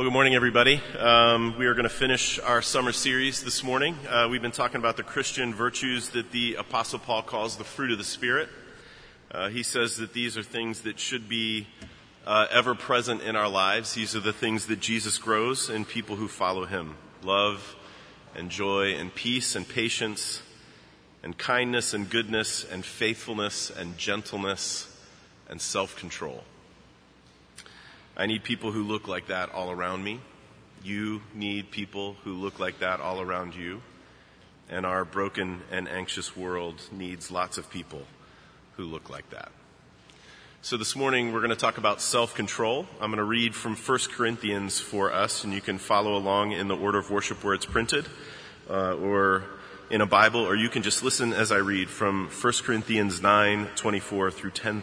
Well, good morning, everybody. Um, we are going to finish our summer series this morning. Uh, we've been talking about the Christian virtues that the Apostle Paul calls the fruit of the Spirit. Uh, he says that these are things that should be uh, ever present in our lives. These are the things that Jesus grows in people who follow him love and joy and peace and patience and kindness and goodness and faithfulness and gentleness and self control. I need people who look like that all around me. You need people who look like that all around you. And our broken and anxious world needs lots of people who look like that. So this morning we're going to talk about self-control. I'm going to read from 1 Corinthians for us, and you can follow along in the order of worship where it's printed, uh, or in a Bible, or you can just listen as I read from 1 Corinthians 9, 24 through 10,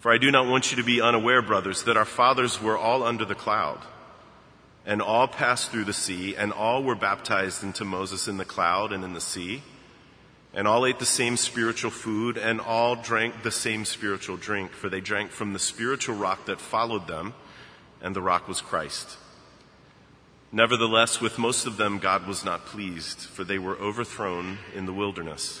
For I do not want you to be unaware, brothers, that our fathers were all under the cloud, and all passed through the sea, and all were baptized into Moses in the cloud and in the sea, and all ate the same spiritual food, and all drank the same spiritual drink, for they drank from the spiritual rock that followed them, and the rock was Christ. Nevertheless, with most of them God was not pleased, for they were overthrown in the wilderness.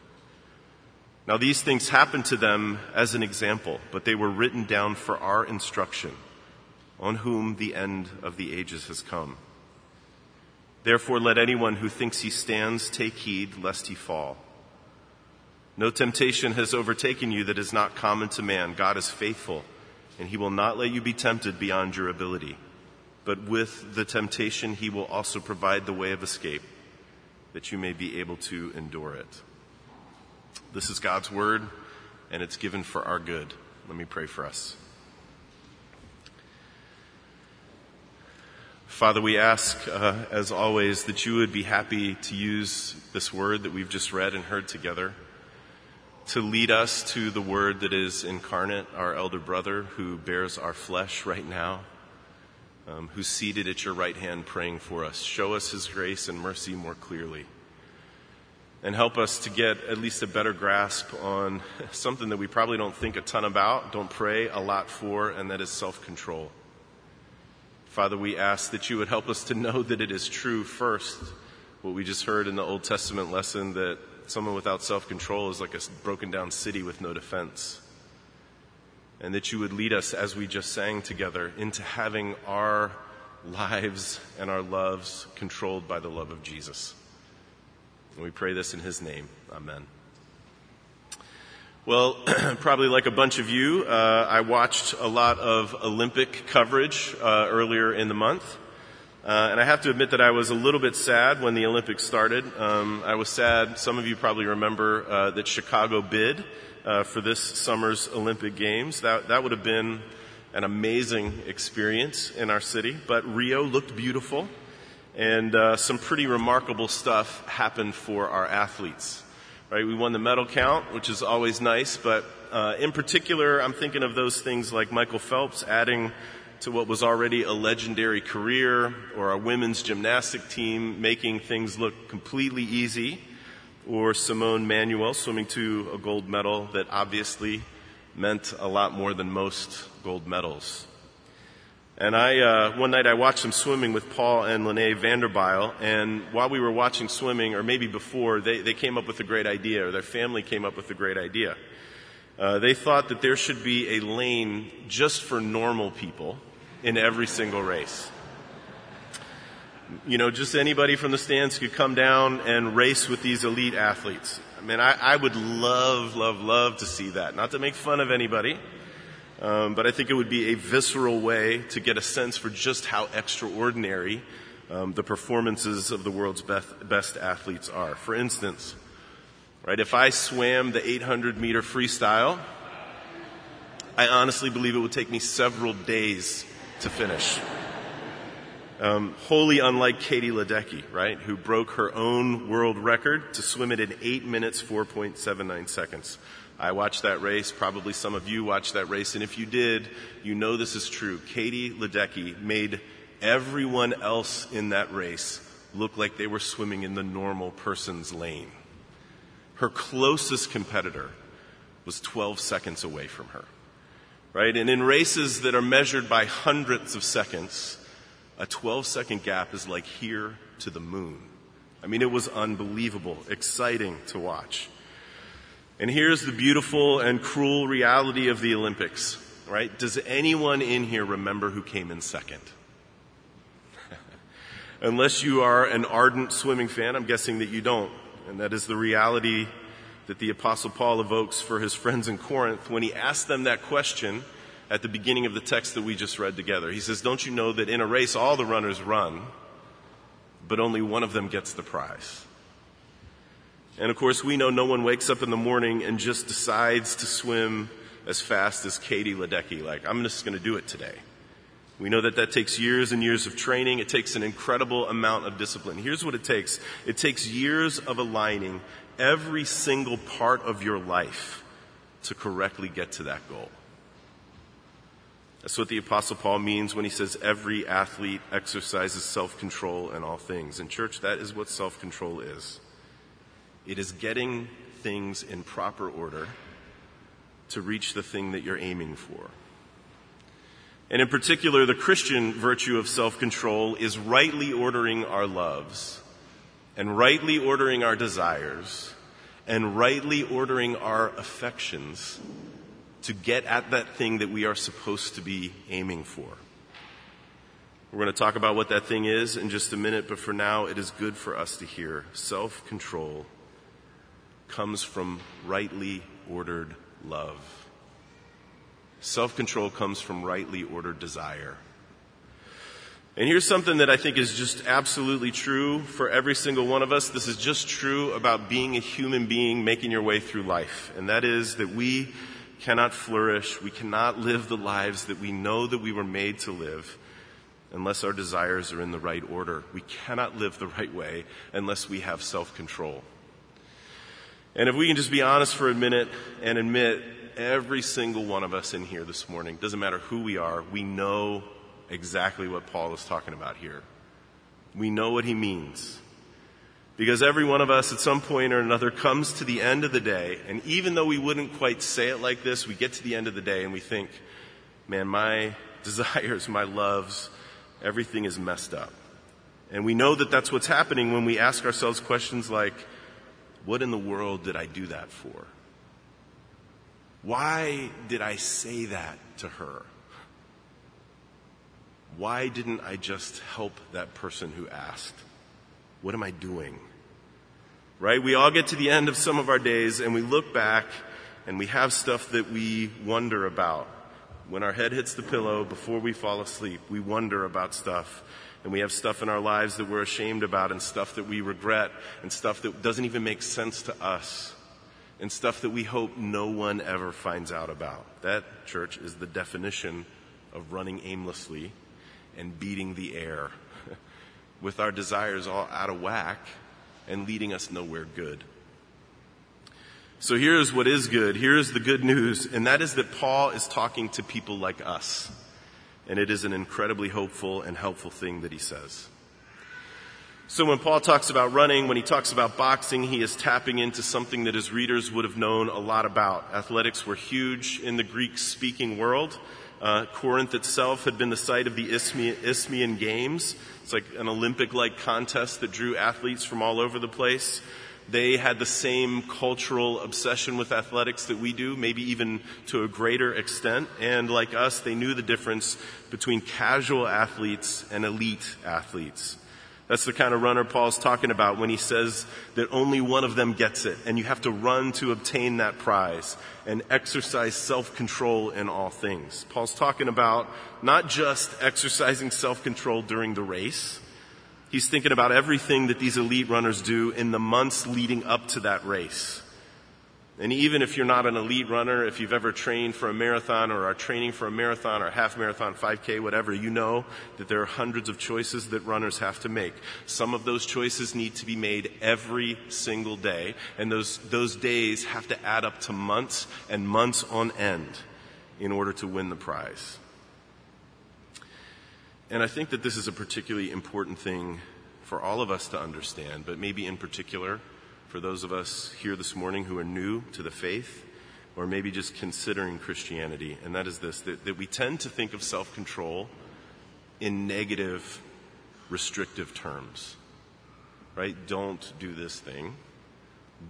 Now these things happened to them as an example, but they were written down for our instruction, on whom the end of the ages has come. Therefore let anyone who thinks he stands take heed lest he fall. No temptation has overtaken you that is not common to man. God is faithful, and he will not let you be tempted beyond your ability. But with the temptation, he will also provide the way of escape, that you may be able to endure it. This is God's word, and it's given for our good. Let me pray for us. Father, we ask, uh, as always, that you would be happy to use this word that we've just read and heard together to lead us to the word that is incarnate, our elder brother who bears our flesh right now, um, who's seated at your right hand praying for us. Show us his grace and mercy more clearly and help us to get at least a better grasp on something that we probably don't think a ton about, don't pray a lot for, and that is self control. Father, we ask that you would help us to know that it is true first, what we just heard in the Old Testament lesson that someone without self control is like a broken down city with no defense. And that you would lead us, as we just sang together, into having our lives and our loves controlled by the love of Jesus. And we pray this in his name. Amen. Well, probably like a bunch of you, uh, I watched a lot of Olympic coverage uh, earlier in the month. Uh, and I have to admit that I was a little bit sad when the Olympics started. Um, I was sad. Some of you probably remember uh, that Chicago bid uh, for this summer's Olympic Games. That that would have been an amazing experience in our city. But Rio looked beautiful and uh, some pretty remarkable stuff happened for our athletes. Right, we won the medal count, which is always nice, but uh, in particular, I'm thinking of those things like Michael Phelps adding to what was already a legendary career, or our women's gymnastic team making things look completely easy, or Simone Manuel swimming to a gold medal that obviously meant a lot more than most gold medals. And I, uh, one night I watched them swimming with Paul and Lene Vanderbijl, and while we were watching swimming, or maybe before, they, they came up with a great idea, or their family came up with a great idea. Uh, they thought that there should be a lane just for normal people in every single race. You know, just anybody from the stands could come down and race with these elite athletes. I mean, I, I would love, love, love to see that. Not to make fun of anybody, um, but I think it would be a visceral way to get a sense for just how extraordinary um, the performances of the world's best, best athletes are. For instance, right, if I swam the 800 meter freestyle, I honestly believe it would take me several days to finish. Um, wholly unlike Katie Ledecky, right, who broke her own world record to swim it in 8 minutes 4.79 seconds. I watched that race. Probably some of you watched that race. And if you did, you know this is true. Katie Ledecky made everyone else in that race look like they were swimming in the normal person's lane. Her closest competitor was 12 seconds away from her. Right? And in races that are measured by hundredths of seconds, a 12 second gap is like here to the moon. I mean, it was unbelievable, exciting to watch. And here's the beautiful and cruel reality of the Olympics, right? Does anyone in here remember who came in second? Unless you are an ardent swimming fan, I'm guessing that you don't. And that is the reality that the apostle Paul evokes for his friends in Corinth when he asked them that question at the beginning of the text that we just read together. He says, Don't you know that in a race all the runners run, but only one of them gets the prize? And of course, we know no one wakes up in the morning and just decides to swim as fast as Katie Ledecky, like, I'm just going to do it today. We know that that takes years and years of training. It takes an incredible amount of discipline. Here's what it takes. It takes years of aligning every single part of your life to correctly get to that goal. That's what the apostle Paul means when he says every athlete exercises self-control in all things. In church, that is what self-control is. It is getting things in proper order to reach the thing that you're aiming for. And in particular, the Christian virtue of self-control is rightly ordering our loves and rightly ordering our desires and rightly ordering our affections to get at that thing that we are supposed to be aiming for. We're going to talk about what that thing is in just a minute, but for now, it is good for us to hear self control comes from rightly ordered love. Self control comes from rightly ordered desire. And here's something that I think is just absolutely true for every single one of us. This is just true about being a human being making your way through life. And that is that we cannot flourish, we cannot live the lives that we know that we were made to live unless our desires are in the right order. We cannot live the right way unless we have self-control. And if we can just be honest for a minute and admit every single one of us in here this morning, doesn't matter who we are, we know exactly what Paul is talking about here. We know what he means. Because every one of us at some point or another comes to the end of the day, and even though we wouldn't quite say it like this, we get to the end of the day and we think, man, my desires, my loves, everything is messed up. And we know that that's what's happening when we ask ourselves questions like, what in the world did I do that for? Why did I say that to her? Why didn't I just help that person who asked? What am I doing? right? We all get to the end of some of our days and we look back and we have stuff that we wonder about. When our head hits the pillow before we fall asleep, we wonder about stuff. And we have stuff in our lives that we're ashamed about and stuff that we regret and stuff that doesn't even make sense to us and stuff that we hope no one ever finds out about. That, church, is the definition of running aimlessly and beating the air with our desires all out of whack and leading us nowhere good. So here's what is good. Here's the good news, and that is that Paul is talking to people like us. And it is an incredibly hopeful and helpful thing that he says. So when Paul talks about running, when he talks about boxing, he is tapping into something that his readers would have known a lot about. Athletics were huge in the Greek speaking world. Uh, Corinth itself had been the site of the Isthmian Games. It's like an Olympic like contest that drew athletes from all over the place. They had the same cultural obsession with athletics that we do, maybe even to a greater extent. And like us, they knew the difference between casual athletes and elite athletes. That's the kind of runner Paul's talking about when he says that only one of them gets it, and you have to run to obtain that prize and exercise self-control in all things. Paul's talking about not just exercising self-control during the race, He's thinking about everything that these elite runners do in the months leading up to that race. And even if you're not an elite runner, if you've ever trained for a marathon or are training for a marathon or half marathon, 5K, whatever, you know that there are hundreds of choices that runners have to make. Some of those choices need to be made every single day, and those, those days have to add up to months and months on end in order to win the prize. And I think that this is a particularly important thing for all of us to understand, but maybe in particular for those of us here this morning who are new to the faith or maybe just considering Christianity. And that is this that, that we tend to think of self control in negative, restrictive terms. Right? Don't do this thing.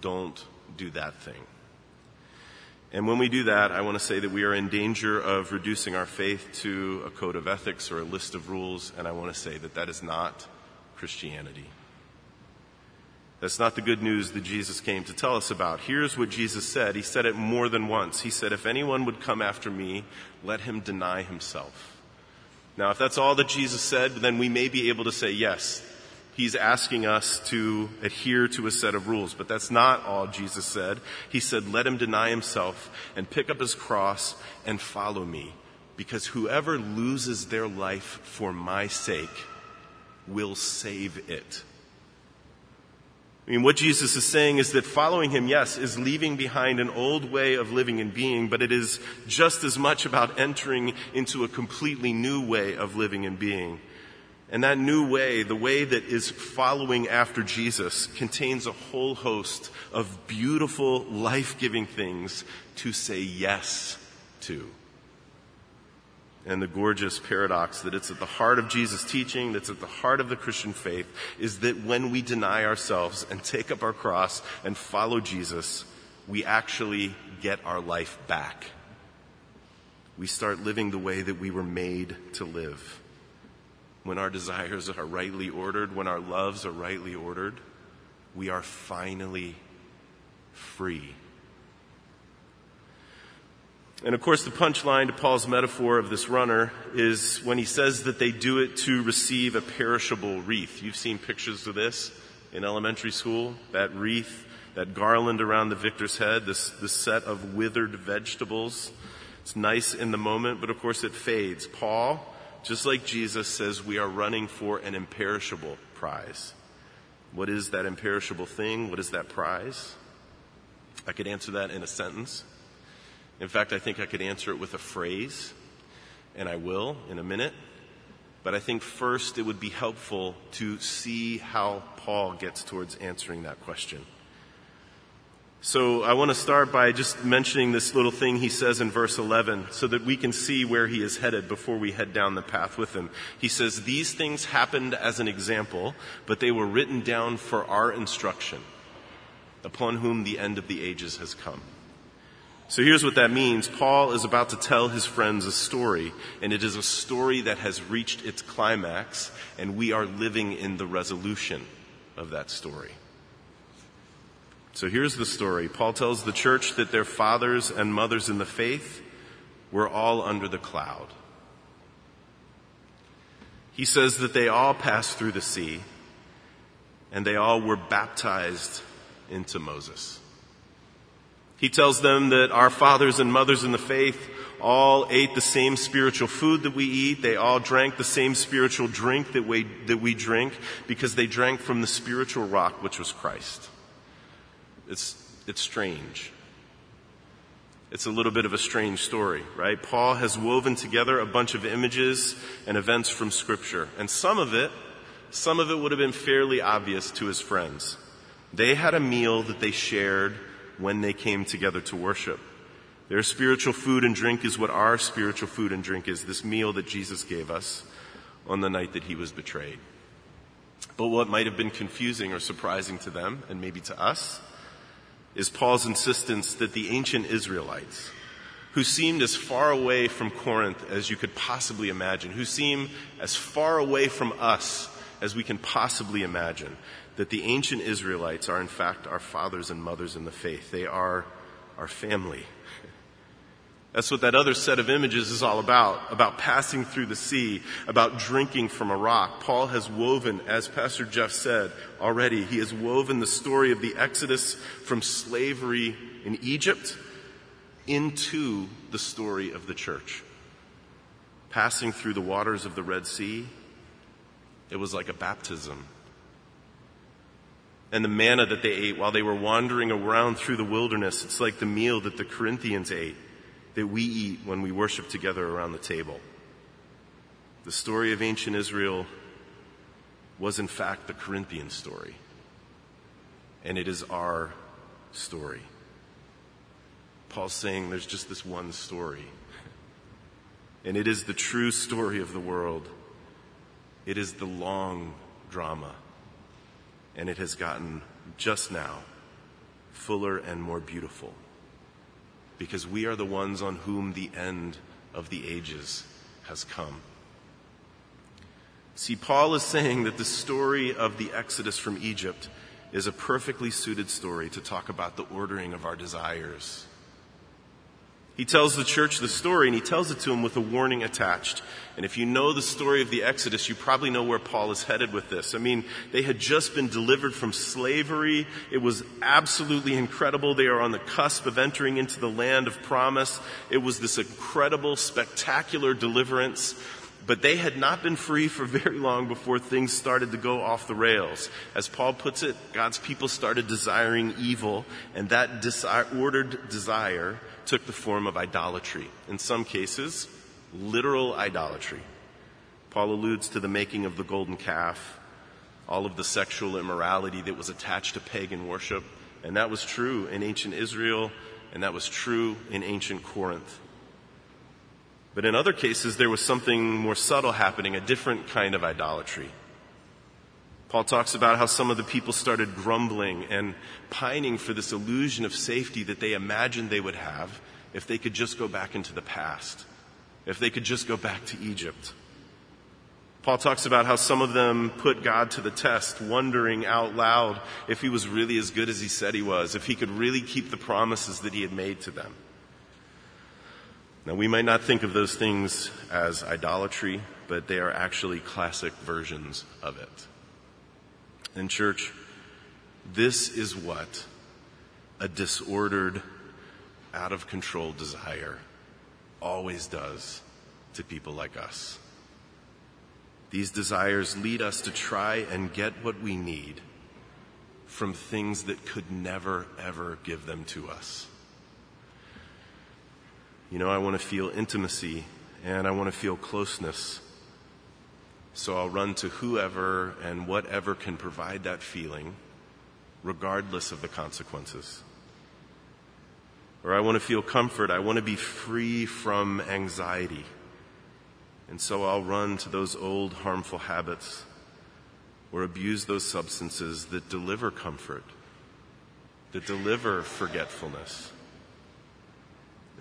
Don't do that thing. And when we do that, I want to say that we are in danger of reducing our faith to a code of ethics or a list of rules, and I want to say that that is not Christianity. That's not the good news that Jesus came to tell us about. Here's what Jesus said. He said it more than once. He said, If anyone would come after me, let him deny himself. Now, if that's all that Jesus said, then we may be able to say, yes, He's asking us to adhere to a set of rules, but that's not all Jesus said. He said, let him deny himself and pick up his cross and follow me, because whoever loses their life for my sake will save it. I mean, what Jesus is saying is that following him, yes, is leaving behind an old way of living and being, but it is just as much about entering into a completely new way of living and being. And that new way, the way that is following after Jesus, contains a whole host of beautiful, life-giving things to say yes to. And the gorgeous paradox that it's at the heart of Jesus' teaching, that's at the heart of the Christian faith, is that when we deny ourselves and take up our cross and follow Jesus, we actually get our life back. We start living the way that we were made to live when our desires are rightly ordered, when our loves are rightly ordered, we are finally free. And of course, the punchline to Paul's metaphor of this runner is when he says that they do it to receive a perishable wreath. You've seen pictures of this in elementary school, that wreath, that garland around the victor's head, this, this set of withered vegetables. It's nice in the moment, but of course it fades. Paul, just like Jesus says we are running for an imperishable prize. What is that imperishable thing? What is that prize? I could answer that in a sentence. In fact, I think I could answer it with a phrase, and I will in a minute. But I think first it would be helpful to see how Paul gets towards answering that question. So I want to start by just mentioning this little thing he says in verse 11 so that we can see where he is headed before we head down the path with him. He says, These things happened as an example, but they were written down for our instruction, upon whom the end of the ages has come. So here's what that means. Paul is about to tell his friends a story, and it is a story that has reached its climax, and we are living in the resolution of that story. So here's the story. Paul tells the church that their fathers and mothers in the faith were all under the cloud. He says that they all passed through the sea and they all were baptized into Moses. He tells them that our fathers and mothers in the faith all ate the same spiritual food that we eat. They all drank the same spiritual drink that we, that we drink because they drank from the spiritual rock, which was Christ. It's, it's strange. It's a little bit of a strange story, right? Paul has woven together a bunch of images and events from scripture. And some of it, some of it would have been fairly obvious to his friends. They had a meal that they shared when they came together to worship. Their spiritual food and drink is what our spiritual food and drink is, this meal that Jesus gave us on the night that he was betrayed. But what might have been confusing or surprising to them, and maybe to us, is Paul's insistence that the ancient Israelites, who seemed as far away from Corinth as you could possibly imagine, who seem as far away from us as we can possibly imagine, that the ancient Israelites are in fact our fathers and mothers in the faith. They are our family. That's what that other set of images is all about, about passing through the sea, about drinking from a rock. Paul has woven, as Pastor Jeff said already, he has woven the story of the Exodus from slavery in Egypt into the story of the church. Passing through the waters of the Red Sea, it was like a baptism. And the manna that they ate while they were wandering around through the wilderness, it's like the meal that the Corinthians ate that we eat when we worship together around the table. The story of ancient Israel was in fact the Corinthian story. And it is our story. Paul's saying there's just this one story. And it is the true story of the world. It is the long drama. And it has gotten just now fuller and more beautiful because we are the ones on whom the end of the ages has come. See, Paul is saying that the story of the Exodus from Egypt is a perfectly suited story to talk about the ordering of our desires he tells the church the story and he tells it to them with a warning attached. And if you know the story of the Exodus, you probably know where Paul is headed with this. I mean, they had just been delivered from slavery. It was absolutely incredible. They are on the cusp of entering into the land of promise. It was this incredible, spectacular deliverance. But they had not been free for very long before things started to go off the rails. As Paul puts it, God's people started desiring evil, and that ordered desire took the form of idolatry. In some cases, literal idolatry. Paul alludes to the making of the golden calf, all of the sexual immorality that was attached to pagan worship, and that was true in ancient Israel, and that was true in ancient Corinth. But in other cases, there was something more subtle happening, a different kind of idolatry. Paul talks about how some of the people started grumbling and pining for this illusion of safety that they imagined they would have if they could just go back into the past, if they could just go back to Egypt. Paul talks about how some of them put God to the test, wondering out loud if he was really as good as he said he was, if he could really keep the promises that he had made to them. Now, we might not think of those things as idolatry, but they are actually classic versions of it. And, church, this is what a disordered, out of control desire always does to people like us. These desires lead us to try and get what we need from things that could never, ever give them to us. You know, I want to feel intimacy and I want to feel closeness. So I'll run to whoever and whatever can provide that feeling, regardless of the consequences. Or I want to feel comfort. I want to be free from anxiety. And so I'll run to those old harmful habits or abuse those substances that deliver comfort, that deliver forgetfulness.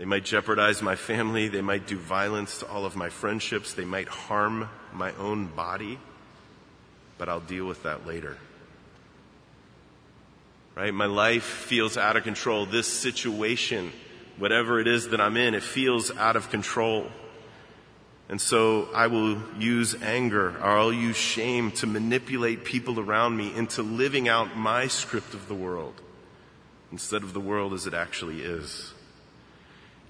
They might jeopardize my family. They might do violence to all of my friendships. They might harm my own body. But I'll deal with that later. Right? My life feels out of control. This situation, whatever it is that I'm in, it feels out of control. And so I will use anger or I'll use shame to manipulate people around me into living out my script of the world instead of the world as it actually is.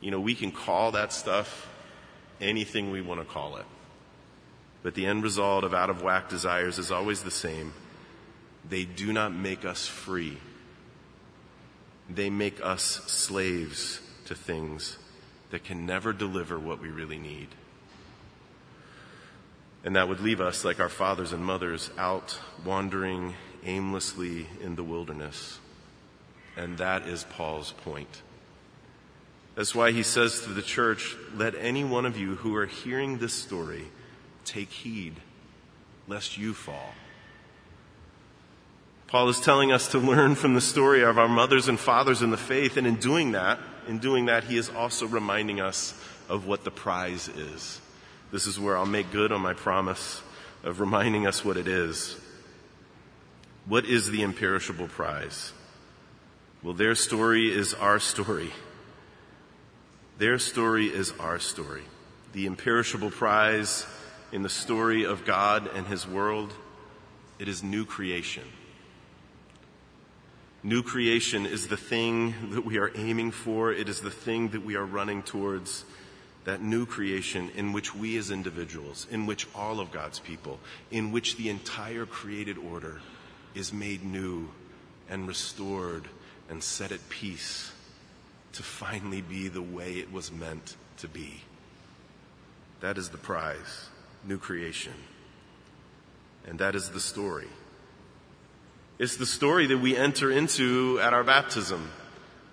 You know, we can call that stuff anything we want to call it. But the end result of out of whack desires is always the same. They do not make us free. They make us slaves to things that can never deliver what we really need. And that would leave us, like our fathers and mothers, out wandering aimlessly in the wilderness. And that is Paul's point. That's why he says to the church, let any one of you who are hearing this story take heed lest you fall. Paul is telling us to learn from the story of our mothers and fathers in the faith, and in doing that, in doing that, he is also reminding us of what the prize is. This is where I'll make good on my promise of reminding us what it is. What is the imperishable prize? Well, their story is our story. Their story is our story. The imperishable prize in the story of God and His world, it is new creation. New creation is the thing that we are aiming for. It is the thing that we are running towards. That new creation in which we as individuals, in which all of God's people, in which the entire created order is made new and restored and set at peace to finally be the way it was meant to be. That is the prize, new creation. And that is the story. It's the story that we enter into at our baptism,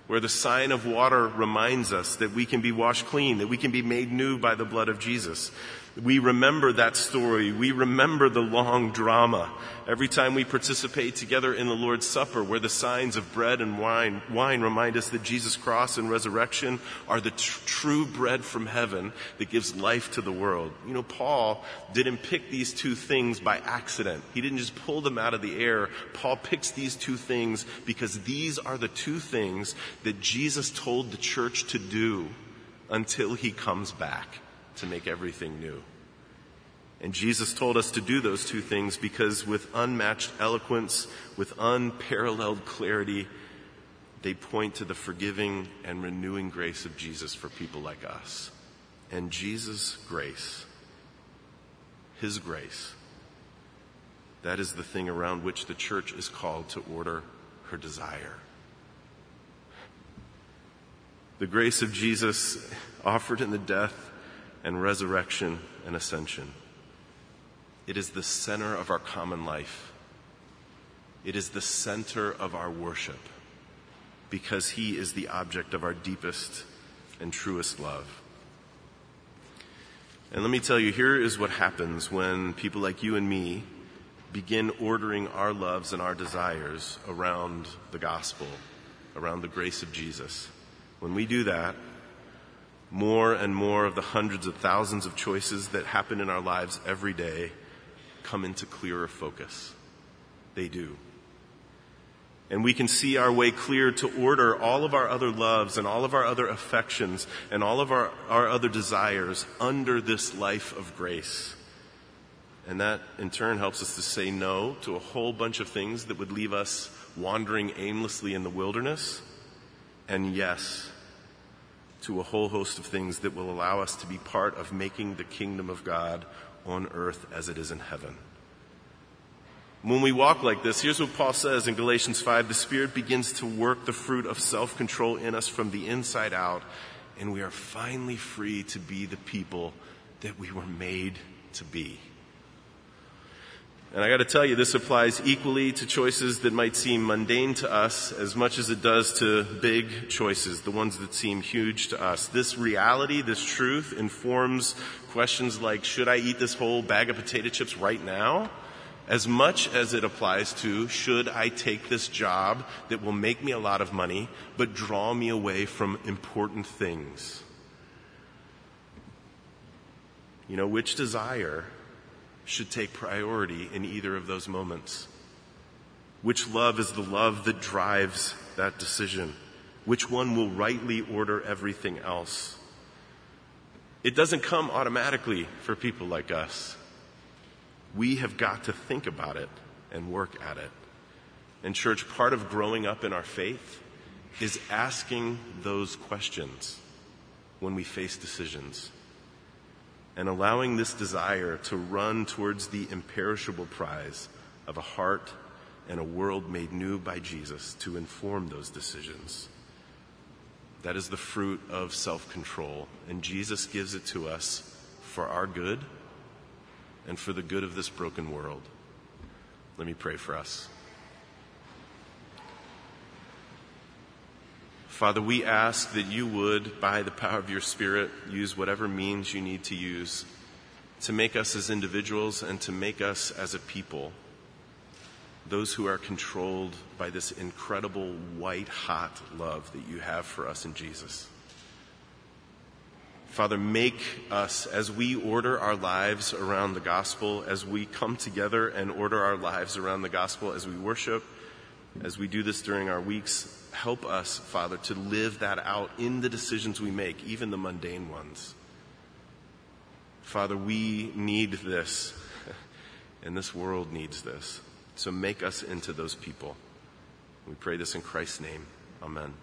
where the sign of water reminds us that we can be washed clean, that we can be made new by the blood of Jesus. We remember that story. We remember the long drama every time we participate together in the Lord's Supper, where the signs of bread and wine, wine remind us that Jesus' cross and resurrection are the tr- true bread from heaven that gives life to the world. You know, Paul didn't pick these two things by accident. He didn't just pull them out of the air. Paul picks these two things because these are the two things that Jesus told the church to do until he comes back to make everything new. And Jesus told us to do those two things because with unmatched eloquence, with unparalleled clarity, they point to the forgiving and renewing grace of Jesus for people like us. And Jesus' grace, His grace, that is the thing around which the church is called to order her desire. The grace of Jesus offered in the death and resurrection and ascension. It is the center of our common life. It is the center of our worship because He is the object of our deepest and truest love. And let me tell you, here is what happens when people like you and me begin ordering our loves and our desires around the gospel, around the grace of Jesus. When we do that, more and more of the hundreds of thousands of choices that happen in our lives every day come into clearer focus. They do. And we can see our way clear to order all of our other loves and all of our other affections and all of our, our other desires under this life of grace. And that in turn helps us to say no to a whole bunch of things that would leave us wandering aimlessly in the wilderness. And yes to a whole host of things that will allow us to be part of making the kingdom of God on earth as it is in heaven. When we walk like this, here's what Paul says in Galatians 5 the Spirit begins to work the fruit of self control in us from the inside out, and we are finally free to be the people that we were made to be. And I got to tell you, this applies equally to choices that might seem mundane to us as much as it does to big choices, the ones that seem huge to us. This reality, this truth informs questions like, should I eat this whole bag of potato chips right now? As much as it applies to, should I take this job that will make me a lot of money, but draw me away from important things? You know, which desire should take priority in either of those moments? Which love is the love that drives that decision? Which one will rightly order everything else? It doesn't come automatically for people like us. We have got to think about it and work at it. And, church, part of growing up in our faith is asking those questions when we face decisions and allowing this desire to run towards the imperishable prize of a heart and a world made new by Jesus to inform those decisions. That is the fruit of self control, and Jesus gives it to us for our good and for the good of this broken world. Let me pray for us. Father, we ask that you would, by the power of your Spirit, use whatever means you need to use to make us as individuals and to make us as a people those who are controlled by this incredible white hot love that you have for us in Jesus. Father, make us, as we order our lives around the gospel, as we come together and order our lives around the gospel, as we worship, as we do this during our weeks, help us, Father, to live that out in the decisions we make, even the mundane ones. Father, we need this, and this world needs this. So make us into those people. We pray this in Christ's name. Amen.